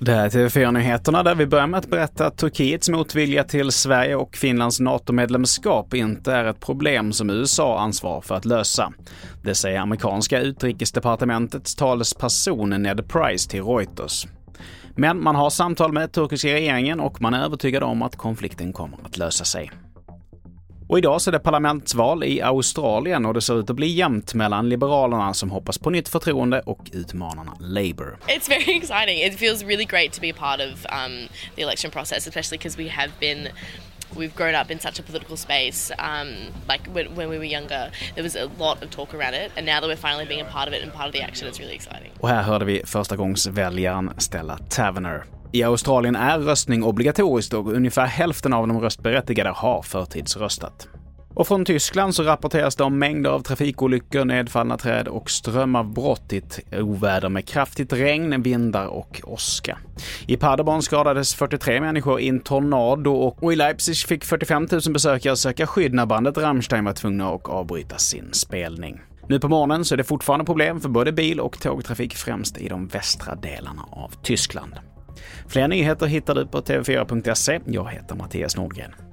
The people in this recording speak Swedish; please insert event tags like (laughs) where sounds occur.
Det här är TV4-nyheterna där vi börjar med att berätta att Turkiets motvilja till Sverige och Finlands NATO-medlemskap inte är ett problem som USA ansvarar för att lösa. Det säger amerikanska utrikesdepartementets talesperson Ned Price till Reuters. Men man har samtal med turkiska regeringen och man är övertygad om att konflikten kommer att lösa sig. Och idag så är det parlamentsval i Australien och det ser ut att bli jämnt mellan Liberalerna som hoppas på nytt förtroende och utmanarna Labour. It's very (laughs) exciting. It feels really great to be a part of um, the election process, especially because we have been we've grown up in such a political space. Um, like when, when, we were younger, there was a lot of talk around it, and now that we're finally being a part of it and part of the action, it's really exciting. Och här hörde vi första gångs väljaren Stella Tavener. I Australien är röstning obligatoriskt och ungefär hälften av de röstberättigade har förtidsröstat. Och från Tyskland så rapporteras det om mängder av trafikolyckor, nedfallna träd och strömavbrott i ett oväder med kraftigt regn, vindar och åska. I Paderborn skadades 43 människor i en tornado och i Leipzig fick 45 000 besökare söka skydd när bandet Rammstein var tvungna att avbryta sin spelning. Nu på morgonen så är det fortfarande problem för både bil och tågtrafik främst i de västra delarna av Tyskland. Fler nyheter hittar du på tv4.se. Jag heter Mattias Nordgren.